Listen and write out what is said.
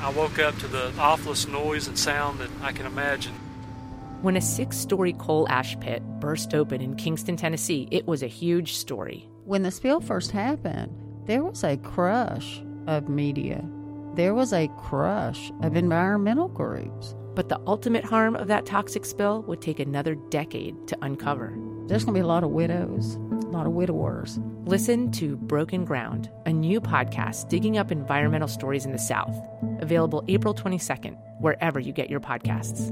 I woke up to the awfulest noise and sound that I can imagine. When a six story coal ash pit burst open in Kingston, Tennessee, it was a huge story. When the spill first happened, there was a crush of media, there was a crush of environmental groups. But the ultimate harm of that toxic spill would take another decade to uncover. There's going to be a lot of widows, a lot of widowers. Listen to Broken Ground, a new podcast digging up environmental stories in the South. Available April 22nd, wherever you get your podcasts.